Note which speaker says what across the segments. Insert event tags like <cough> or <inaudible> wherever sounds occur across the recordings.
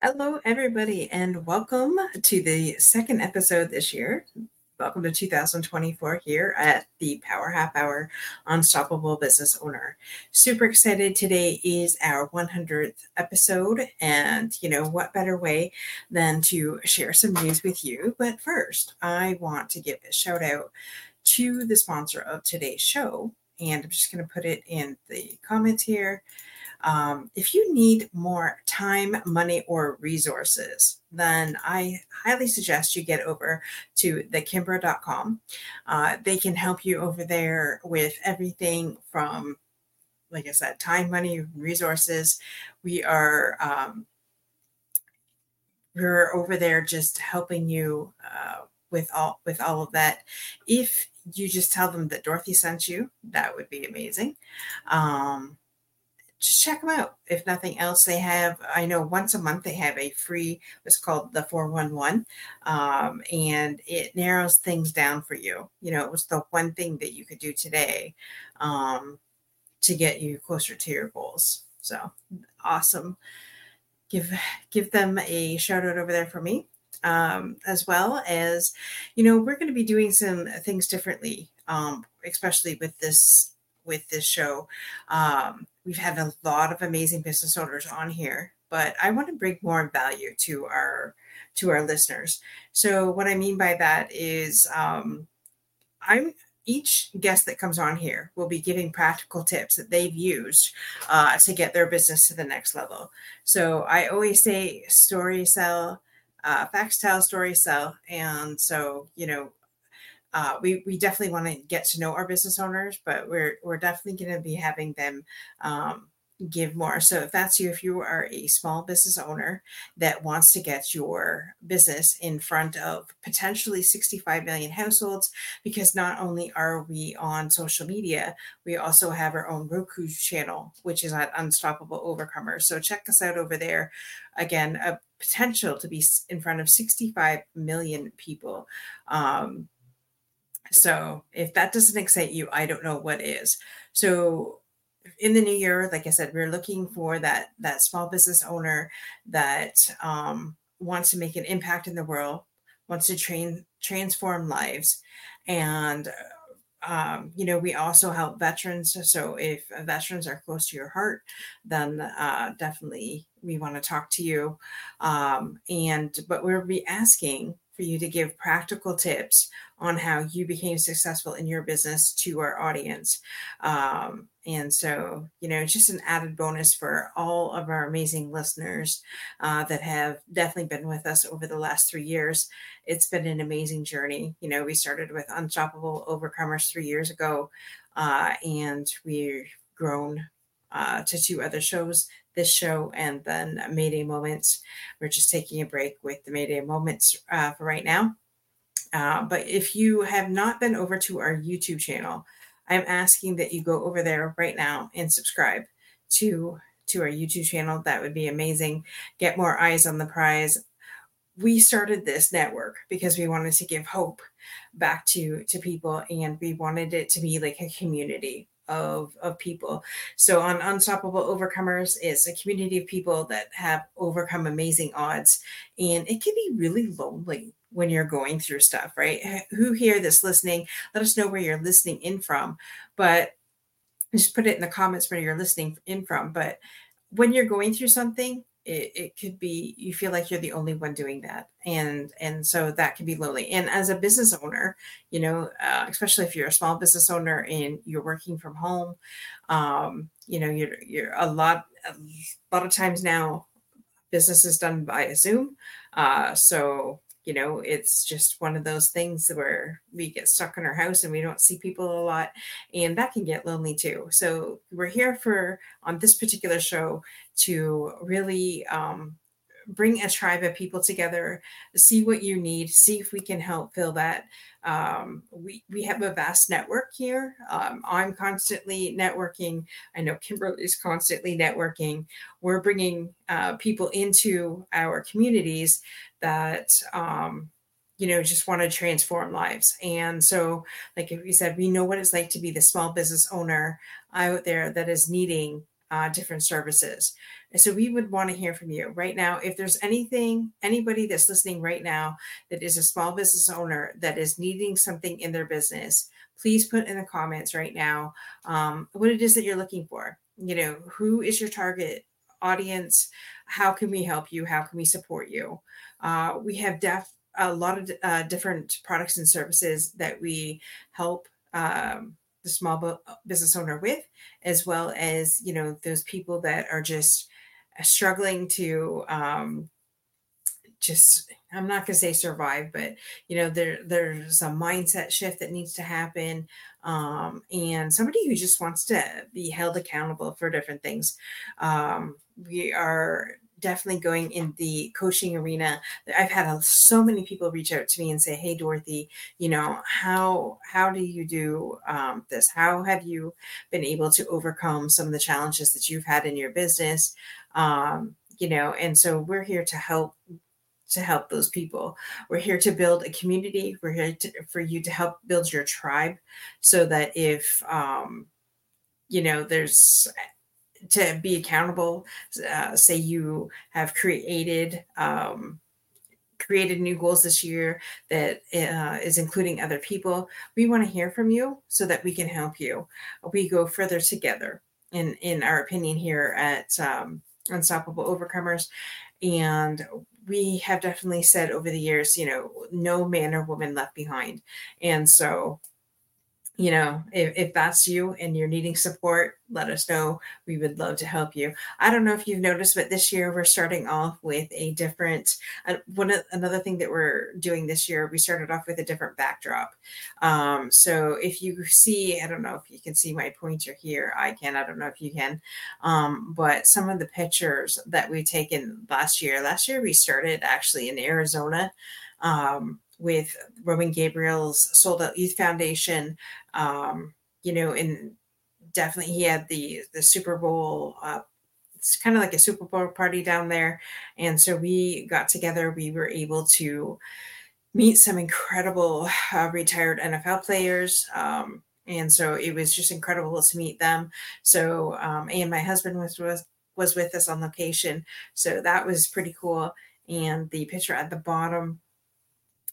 Speaker 1: Hello, everybody, and welcome to the second episode this year. Welcome to 2024 here at the Power Half Hour Unstoppable Business Owner. Super excited. Today is our 100th episode, and you know, what better way than to share some news with you? But first, I want to give a shout out to the sponsor of today's show, and I'm just going to put it in the comments here. Um, if you need more time, money, or resources, then I highly suggest you get over to thekimbra.com. Uh, they can help you over there with everything from, like I said, time, money, resources. We are um, we're over there just helping you uh, with all with all of that. If you just tell them that Dorothy sent you, that would be amazing. Um, just check them out. If nothing else, they have, I know once a month they have a free, what's called the 411, um, and it narrows things down for you. You know, it was the one thing that you could do today um, to get you closer to your goals. So awesome. Give give them a shout out over there for me. Um, as well as, you know, we're going to be doing some things differently, um, especially with this with this show. Um, we've had a lot of amazing business owners on here, but I want to bring more value to our to our listeners. So what I mean by that is um, I'm each guest that comes on here will be giving practical tips that they've used uh, to get their business to the next level. So I always say story sell, uh, facts tell, story sell. And so, you know, uh, we we definitely want to get to know our business owners, but we're we're definitely going to be having them um, give more. So if that's you, if you are a small business owner that wants to get your business in front of potentially 65 million households, because not only are we on social media, we also have our own Roku channel, which is at Unstoppable Overcomers. So check us out over there. Again, a potential to be in front of 65 million people. Um, so if that doesn't excite you, I don't know what is. So in the new year, like I said, we're looking for that that small business owner that um, wants to make an impact in the world, wants to train transform lives, and um, you know we also help veterans. So if veterans are close to your heart, then uh, definitely we want to talk to you. Um, and but we'll be asking for you to give practical tips on how you became successful in your business to our audience. Um, and so, you know, just an added bonus for all of our amazing listeners uh, that have definitely been with us over the last three years. It's been an amazing journey. You know, we started with Unstoppable Overcomers three years ago, uh, and we've grown uh, to two other shows this show and then Mayday Moments. We're just taking a break with the Mayday Moments uh, for right now. Uh, but if you have not been over to our YouTube channel, I'm asking that you go over there right now and subscribe to to our YouTube channel. That would be amazing. Get more eyes on the prize. We started this network because we wanted to give hope back to to people and we wanted it to be like a community of of people. So on Unstoppable Overcomers is a community of people that have overcome amazing odds, and it can be really lonely when you're going through stuff, right? Who here that's listening? Let us know where you're listening in from, but just put it in the comments where you're listening in from. But when you're going through something, it, it could be you feel like you're the only one doing that and and so that can be lonely and as a business owner you know uh, especially if you're a small business owner and you're working from home um, you know you're you're a lot a lot of times now business is done by zoom uh, so you know, it's just one of those things where we get stuck in our house and we don't see people a lot, and that can get lonely too. So we're here for on this particular show to really um, bring a tribe of people together, see what you need, see if we can help fill that. Um, we, we have a vast network here. Um, I'm constantly networking. I know Kimberly is constantly networking. We're bringing uh, people into our communities that, um, you know, just want to transform lives. And so, like we said, we know what it's like to be the small business owner out there that is needing uh, different services. And so we would want to hear from you right now. If there's anything, anybody that's listening right now that is a small business owner that is needing something in their business, please put in the comments right now um, what it is that you're looking for. You know, who is your target audience? How can we help you? How can we support you? Uh, we have a lot of uh, different products and services that we help um, the small business owner with, as well as you know those people that are just struggling to um, just I'm not going to say survive, but you know there there's a mindset shift that needs to happen, um, and somebody who just wants to be held accountable for different things. Um, we are definitely going in the coaching arena. I've had a, so many people reach out to me and say hey dorothy you know how how do you do um, this? How have you been able to overcome some of the challenges that you've had in your business? Um, you know and so we're here to help to help those people. We're here to build a community. We're here to, for you to help build your tribe so that if um, you know there's to be accountable. Uh, say you have created um, created new goals this year that uh, is including other people. We want to hear from you so that we can help you. We go further together. In in our opinion here at um, Unstoppable Overcomers, and we have definitely said over the years, you know, no man or woman left behind. And so you know, if, if that's you and you're needing support, let us know. We would love to help you. I don't know if you've noticed, but this year we're starting off with a different uh, one. Another thing that we're doing this year, we started off with a different backdrop. Um, so if you see, I don't know if you can see my pointer here. I can. I don't know if you can. Um, but some of the pictures that we've taken last year. Last year we started actually in Arizona. Um, with Roman Gabriel's Sold Out Youth Foundation. Um, you know, and definitely he had the the Super Bowl. Uh, it's kind of like a Super Bowl party down there, and so we got together. We were able to meet some incredible uh, retired NFL players. Um, and so it was just incredible to meet them. So, um, and my husband was with was with us on location, so that was pretty cool. And the picture at the bottom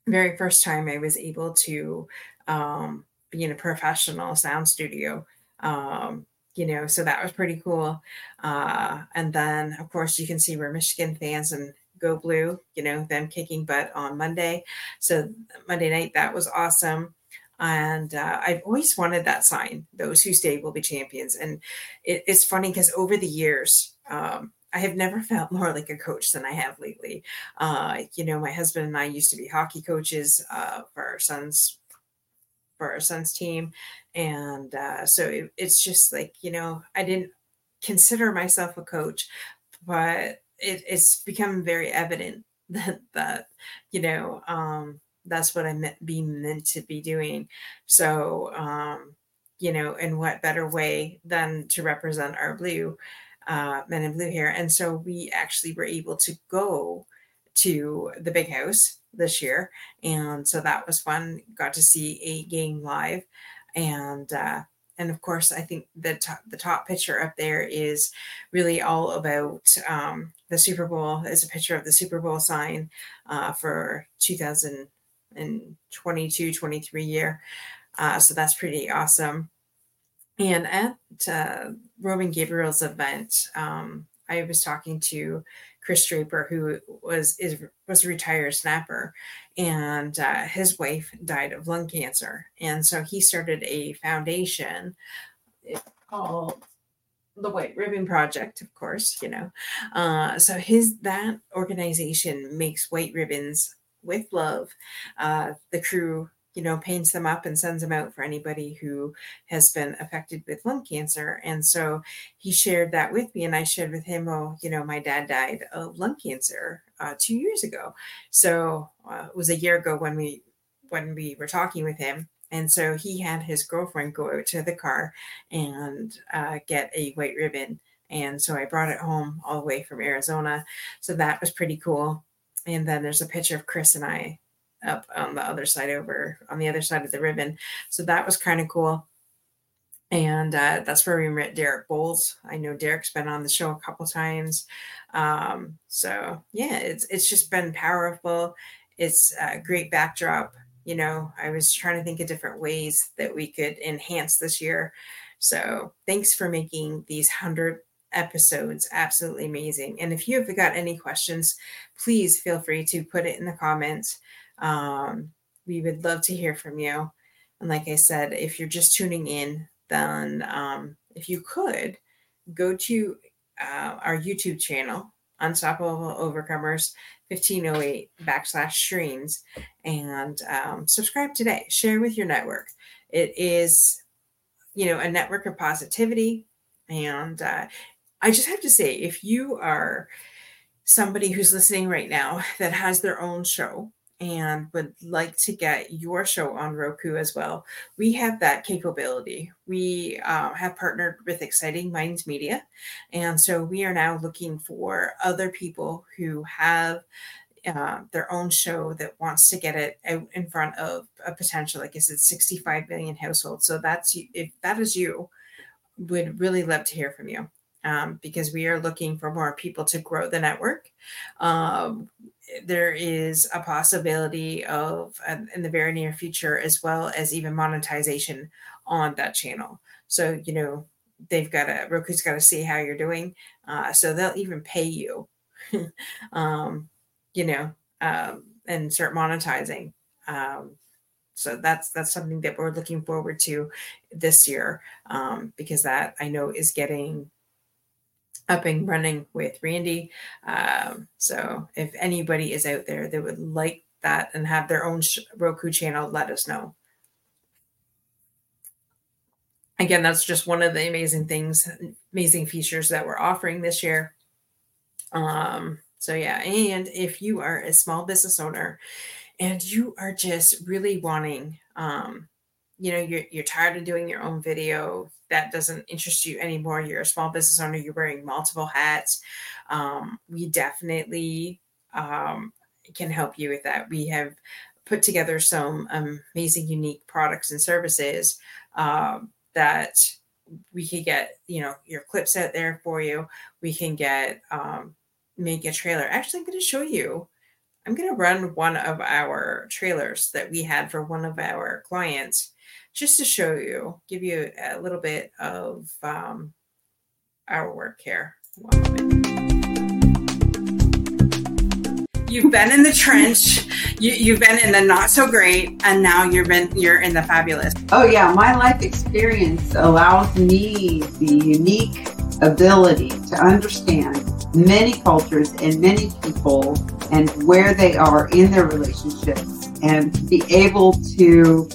Speaker 1: very first time I was able to um, be in a professional sound studio. Um, you know, so that was pretty cool. Uh, and then, of course, you can see we're Michigan fans and go blue, you know, them kicking butt on Monday. So, Monday night, that was awesome. And uh, I've always wanted that sign those who stay will be champions. And it, it's funny because over the years, um, I have never felt <laughs> more like a coach than I have lately. Uh, you know, my husband and I used to be hockey coaches uh, for our sons for our son's team, and uh, so it, it's just like you know, I didn't consider myself a coach, but it, it's become very evident <laughs> that that you know um, that's what I meant being meant to be doing. So um, you know, in what better way than to represent our blue uh, Men in Blue here. And so we actually were able to go to the big house this year. And so that was fun. Got to see a game live. And, uh, and of course, I think the top, the top picture up there is really all about um, the Super Bowl. Is a picture of the Super Bowl sign uh, for 2022 23 year. Uh, so that's pretty awesome. And at uh, Roman Gabriel's event, um, I was talking to Chris Draper, who was is was a retired snapper, and uh, his wife died of lung cancer, and so he started a foundation called the White Ribbon Project, of course, you know. Uh, so his that organization makes white ribbons with love. Uh, the crew you know, paints them up and sends them out for anybody who has been affected with lung cancer. And so he shared that with me, and I shared with him, oh, you know, my dad died of lung cancer uh, two years ago. So uh, it was a year ago when we when we were talking with him. And so he had his girlfriend go out to the car and uh, get a white ribbon. And so I brought it home all the way from Arizona. So that was pretty cool. And then there's a picture of Chris and I up on the other side over on the other side of the ribbon. So that was kind of cool. and uh, that's where we met Derek Bowles. I know Derek's been on the show a couple times, um, so yeah, it's it's just been powerful. It's a great backdrop. You know, I was trying to think of different ways that we could enhance this year. So thanks for making these hundred episodes absolutely amazing. And if you have got any questions, please feel free to put it in the comments. Um, we would love to hear from you. And like I said, if you're just tuning in, then um, if you could go to uh, our YouTube channel, Unstoppable Overcomers 1508 backslash streams, and um, subscribe today. Share with your network. It is, you know, a network of positivity. And uh, I just have to say, if you are somebody who's listening right now that has their own show, and would like to get your show on Roku as well, we have that capability. We uh, have partnered with Exciting Minds Media. And so we are now looking for other people who have uh, their own show that wants to get it out in front of a potential, like I said, 65 million households. So that's if that is you, would really love to hear from you. Um, because we are looking for more people to grow the network. Um, there is a possibility of um, in the very near future as well as even monetization on that channel. So you know they've got to roku's got to see how you're doing uh, so they'll even pay you <laughs> um, you know um, and start monetizing. Um, so that's that's something that we're looking forward to this year um, because that i know is getting up and running with Randy. Um, so if anybody is out there that would like that and have their own Roku channel, let us know. Again, that's just one of the amazing things, amazing features that we're offering this year. Um, so yeah, and if you are a small business owner and you are just really wanting um, you know you're, you're tired of doing your own video that doesn't interest you anymore. You're a small business owner you're wearing multiple hats. Um, we definitely um, can help you with that. We have put together some amazing unique products and services um, that we can get you know your clips out there for you. We can get um, make a trailer. Actually i'm going to show you i'm going to run one of our trailers that we had for one of our clients just to show you, give you a little bit of um, our work here. You've been in the trench, you, have been in the not so great, and now you're been you're in the fabulous.
Speaker 2: Oh yeah, my life experience allows me the unique ability to understand many cultures and many people and where they are in their relationships and be able to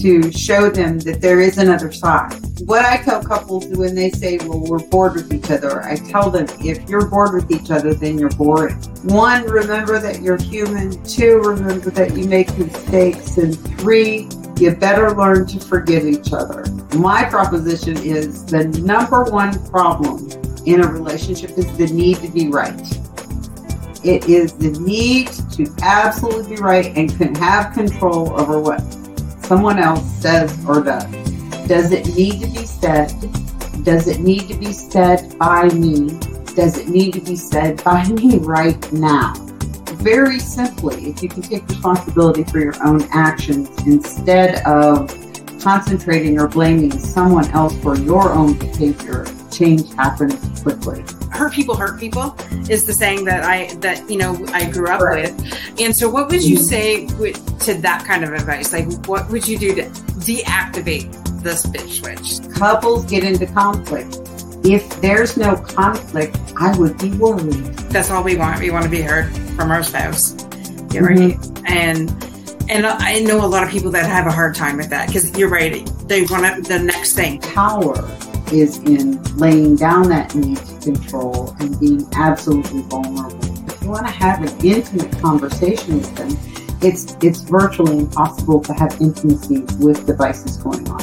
Speaker 2: to show them that there is another side. What I tell couples when they say, well, we're bored with each other, I tell them, if you're bored with each other, then you're boring. One, remember that you're human. Two, remember that you make mistakes. And three, you better learn to forgive each other. My proposition is the number one problem in a relationship is the need to be right. It is the need to absolutely be right and can have control over what someone else says or does. Does it need to be said? Does it need to be said by me? Does it need to be said by me right now? Very simply, if you can take responsibility for your own actions instead of concentrating or blaming someone else for your own behavior, change happens quickly
Speaker 1: hurt people hurt people is the saying that I that you know I grew up right. with. And so, what would you say with, to that kind of advice? Like, what would you do to deactivate this bitch switch?
Speaker 2: Couples get into conflict. If there's no conflict, I would be worried.
Speaker 1: That's all we want. We want to be heard from our spouse. You're mm-hmm. right. And and I know a lot of people that have a hard time with that because you're right. They want the next thing.
Speaker 2: Power is in laying down that need to control and being absolutely vulnerable. If you want to have an intimate conversation with them, it's it's virtually impossible to have intimacy with devices going on.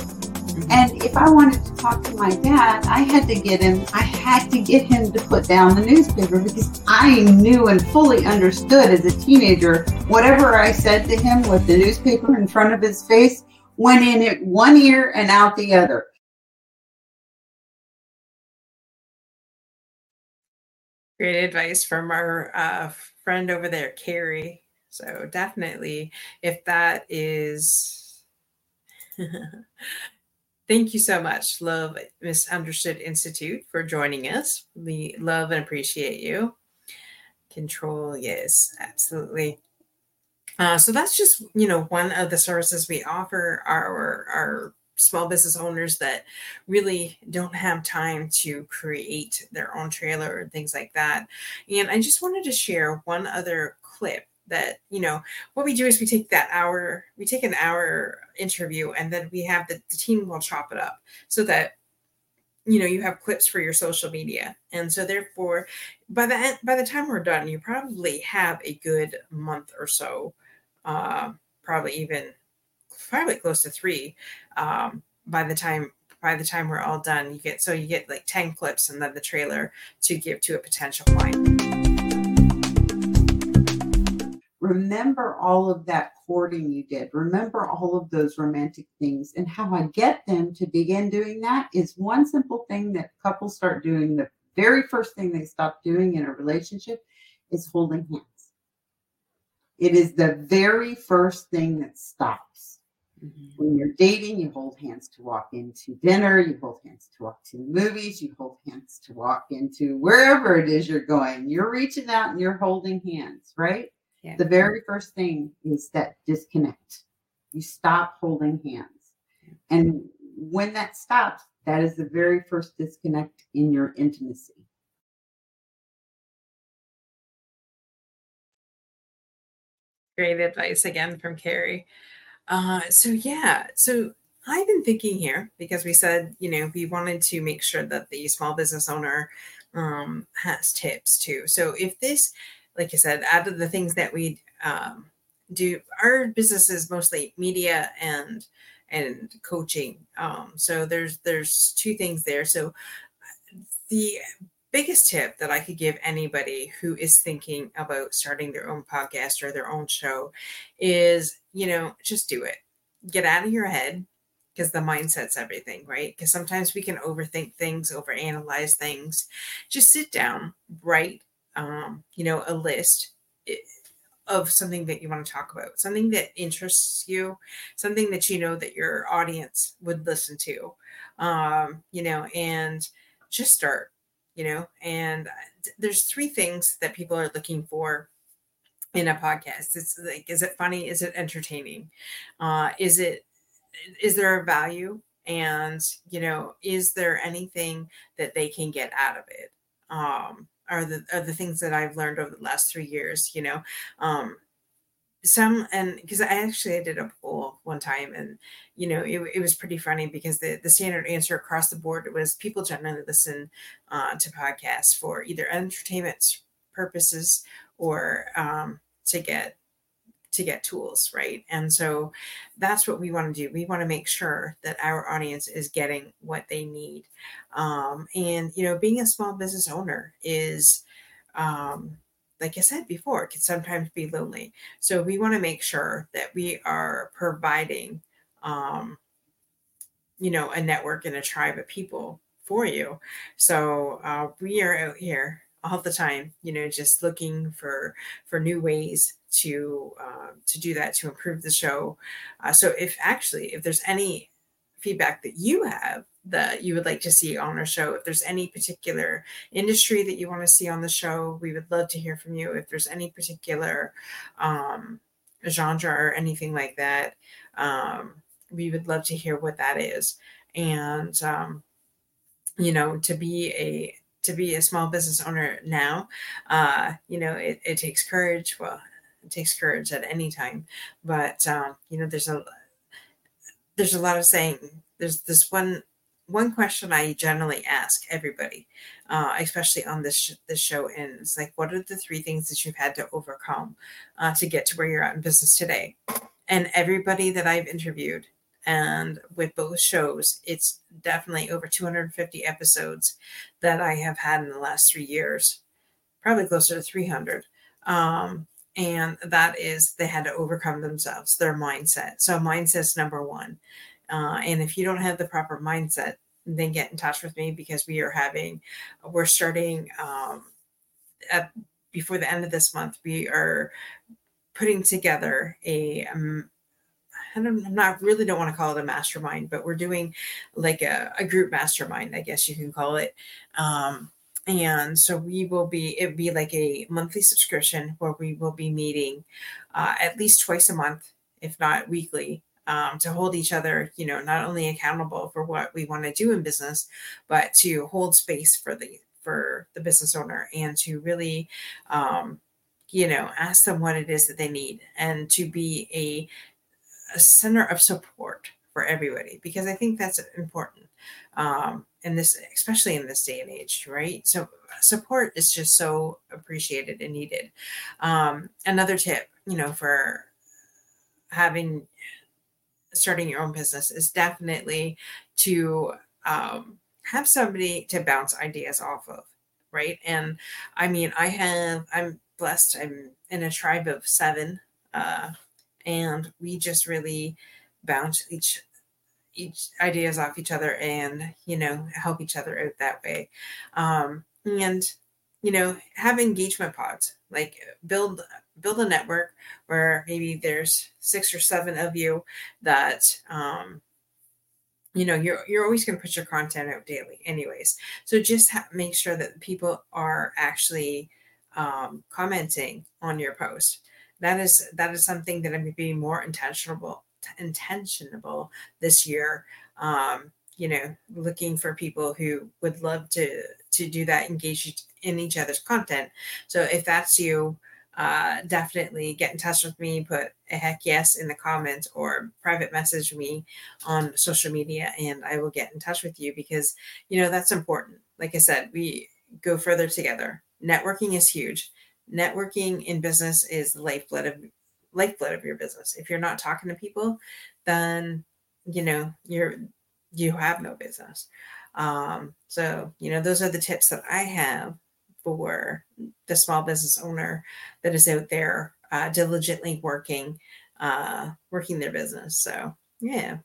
Speaker 2: And if I wanted to talk to my dad, I had to get him, I had to get him to put down the newspaper because I knew and fully understood as a teenager, whatever I said to him with the newspaper in front of his face went in at one ear and out the other.
Speaker 1: Great advice from our uh, friend over there, Carrie. So definitely, if that is, <laughs> thank you so much, Love Misunderstood Institute, for joining us. We love and appreciate you. Control, yes, absolutely. Uh, so that's just you know one of the services we offer our our small business owners that really don't have time to create their own trailer and things like that. And I just wanted to share one other clip that you know what we do is we take that hour we take an hour interview and then we have the, the team will chop it up so that you know you have clips for your social media and so therefore by the by the time we're done you probably have a good month or so uh, probably even probably close to three um, by the time by the time we're all done you get so you get like 10 clips and then the trailer to give to a potential client.
Speaker 2: Remember all of that courting you did. Remember all of those romantic things. And how i get them to begin doing that is one simple thing that couples start doing. The very first thing they stop doing in a relationship is holding hands. It is the very first thing that stops. Mm-hmm. When you're dating, you hold hands to walk into dinner, you hold hands to walk to the movies, you hold hands to walk into wherever it is you're going. You're reaching out and you're holding hands, right? Yeah. The very first thing is that disconnect. You stop holding hands. And when that stops, that is the very first disconnect in your intimacy.
Speaker 1: Great advice again from Carrie. Uh, so yeah, so I've been thinking here because we said, you know, we wanted to make sure that the small business owner um, has tips too. So if this, like I said, out of the things that we um, do, our business is mostly media and and coaching. Um, so there's there's two things there. So the biggest tip that I could give anybody who is thinking about starting their own podcast or their own show is, you know, just do it. Get out of your head because the mindset's everything, right? Because sometimes we can overthink things, overanalyze things. Just sit down, write, um, you know, a list of something that you want to talk about, something that interests you, something that you know that your audience would listen to, um, you know, and just start you know and there's three things that people are looking for in a podcast. It's like is it funny? Is it entertaining? Uh is it is there a value? And you know is there anything that they can get out of it? Um are the are the things that i've learned over the last three years you know um some and because i actually did a poll one time and you know it, it was pretty funny because the the standard answer across the board was people generally listen uh, to podcasts for either entertainment purposes or um, to get to get tools right? And so that's what we want to do. We want to make sure that our audience is getting what they need. Um, and you know being a small business owner is um, like I said before, it can sometimes be lonely. So we want to make sure that we are providing, um, you know, a network and a tribe of people for you. So uh, we are out here all the time, you know, just looking for for new ways to uh, to do that to improve the show. Uh, so if actually if there's any feedback that you have that you would like to see on our show. If there's any particular industry that you want to see on the show, we would love to hear from you. If there's any particular um, genre or anything like that, um, we would love to hear what that is. And um, you know, to be a to be a small business owner now, uh, you know, it, it takes courage. Well, it takes courage at any time, but um, you know, there's a there's a lot of saying. There's this one one question I generally ask everybody, uh, especially on this sh- this show, and it's like, what are the three things that you've had to overcome uh, to get to where you're at in business today? And everybody that I've interviewed, and with both shows, it's definitely over 250 episodes that I have had in the last three years, probably closer to 300. Um, and that is they had to overcome themselves, their mindset. So mindset's number one. Uh, and if you don't have the proper mindset, then get in touch with me because we are having, we're starting um, at, before the end of this month, we are putting together a um, I don't, I'm not really don't want to call it a mastermind, but we're doing like a, a group mastermind, I guess you can call it. Um, and so we will be it be like a monthly subscription where we will be meeting uh, at least twice a month if not weekly um, to hold each other you know not only accountable for what we want to do in business but to hold space for the for the business owner and to really um, you know ask them what it is that they need and to be a, a center of support for everybody because i think that's important um, in this, especially in this day and age, right? So support is just so appreciated and needed. Um, another tip, you know, for having starting your own business is definitely to um, have somebody to bounce ideas off of, right? And I mean, I have, I'm blessed. I'm in a tribe of seven, uh, and we just really bounce each each ideas off each other and you know help each other out that way um, and you know have engagement pods like build build a network where maybe there's six or seven of you that um, you know you're you're always going to put your content out daily anyways so just ha- make sure that people are actually um, commenting on your post that is that is something that i'm going to be more intentional intentional this year. Um, you know, looking for people who would love to to do that, engage in each other's content. So if that's you, uh, definitely get in touch with me. Put a heck yes in the comments or private message me on social media, and I will get in touch with you because you know that's important. Like I said, we go further together. Networking is huge. Networking in business is the lifeblood of lifeblood of your business. If you're not talking to people, then you know you're you have no business. Um, so you know those are the tips that I have for the small business owner that is out there uh, diligently working uh, working their business. So yeah,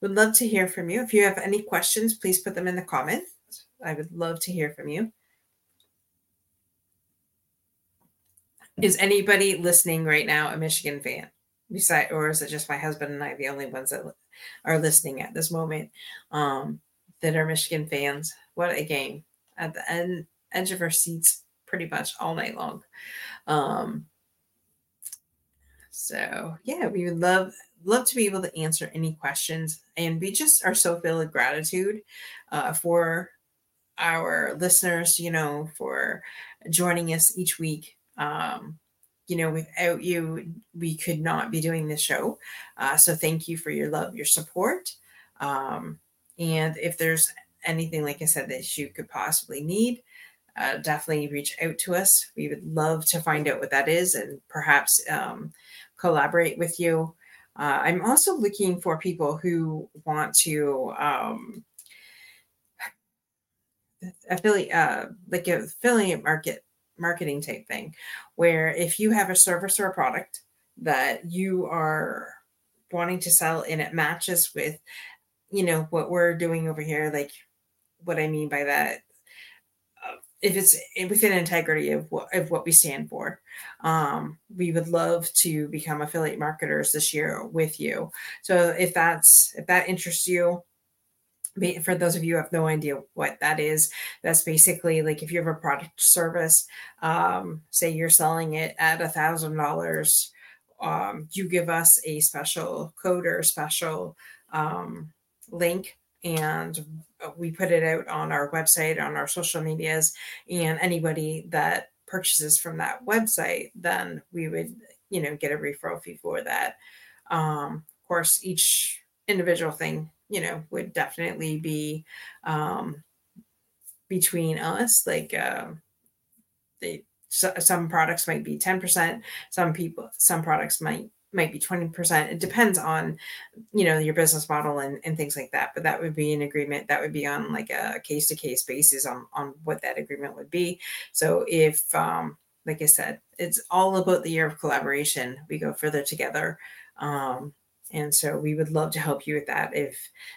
Speaker 1: would love to hear from you. If you have any questions, please put them in the comments. I would love to hear from you. Is anybody listening right now a Michigan fan? Beside, or is it just my husband and I, the only ones that are listening at this moment, um, that are Michigan fans? What a game at the end, edge of our seats, pretty much all night long. Um, so yeah, we would love love to be able to answer any questions, and we just are so filled with gratitude uh, for our listeners. You know, for joining us each week um, you know, without you, we could not be doing this show. Uh, so thank you for your love, your support. Um, and if there's anything, like I said, that you could possibly need, uh, definitely reach out to us. We would love to find out what that is and perhaps um, collaborate with you. Uh, I'm also looking for people who want to um, affiliate, uh, like affiliate market marketing type thing where if you have a service or a product that you are wanting to sell and it matches with you know what we're doing over here like what i mean by that if it's within integrity of what of what we stand for. Um, we would love to become affiliate marketers this year with you. So if that's if that interests you for those of you who have no idea what that is, that's basically like if you have a product service, um, say you're selling it at a thousand dollars, um, you give us a special code or special um, link and we put it out on our website, on our social medias, and anybody that purchases from that website, then we would, you know, get a referral fee for that. Um, of course, each individual thing you know would definitely be um between us like uh they so, some products might be 10% some people some products might might be 20% it depends on you know your business model and, and things like that but that would be an agreement that would be on like a case to case basis on on what that agreement would be. So if um like i said it's all about the year of collaboration. We go further together um and so we would love to help you with that. If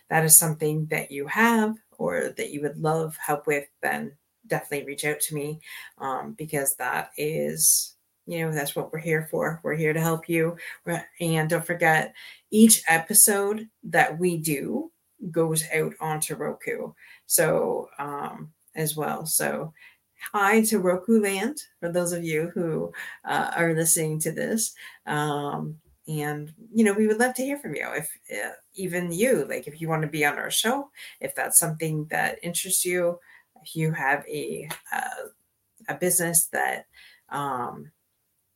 Speaker 1: that is something that you have or that you would love help with, then definitely reach out to me um, because that is you know that's what we're here for. We're here to help you. And don't forget each episode that we do goes out onto roku so um as well. So hi to roku land for those of you who uh, are listening to this. Um and you know we would love to hear from you if uh, even you like if you want to be on our show if that's something that interests you if you have a uh, a business that um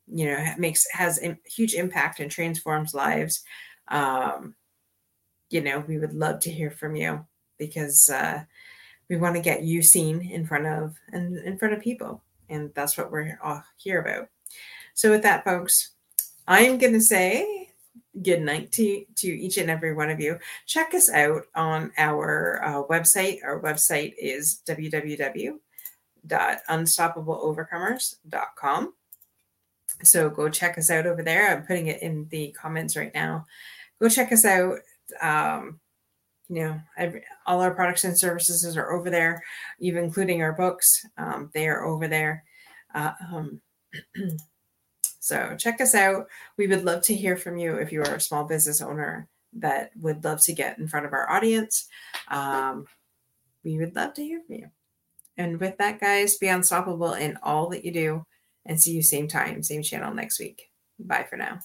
Speaker 1: you know makes has a huge impact and transforms lives um you know we would love to hear from you because uh we want to get you seen in front of and in front of people and that's what we're all here about. So with that folks i'm going to say good night to, to each and every one of you. Check us out on our uh, website. Our website is www.unstoppableovercomers.com so go check us out over there. I'm putting it in the comments right now. Go check us out. Um, you know, every, all our products and services are over there, even including our books. Um, they are over there. Uh, um, <clears throat> so check us out. We would love to hear from you if you are a small business owner that would love to get in front of our audience. Um, we would love to hear from you. And with that, guys, be unstoppable in all that you do and see you same time, same channel next week. Bye for now.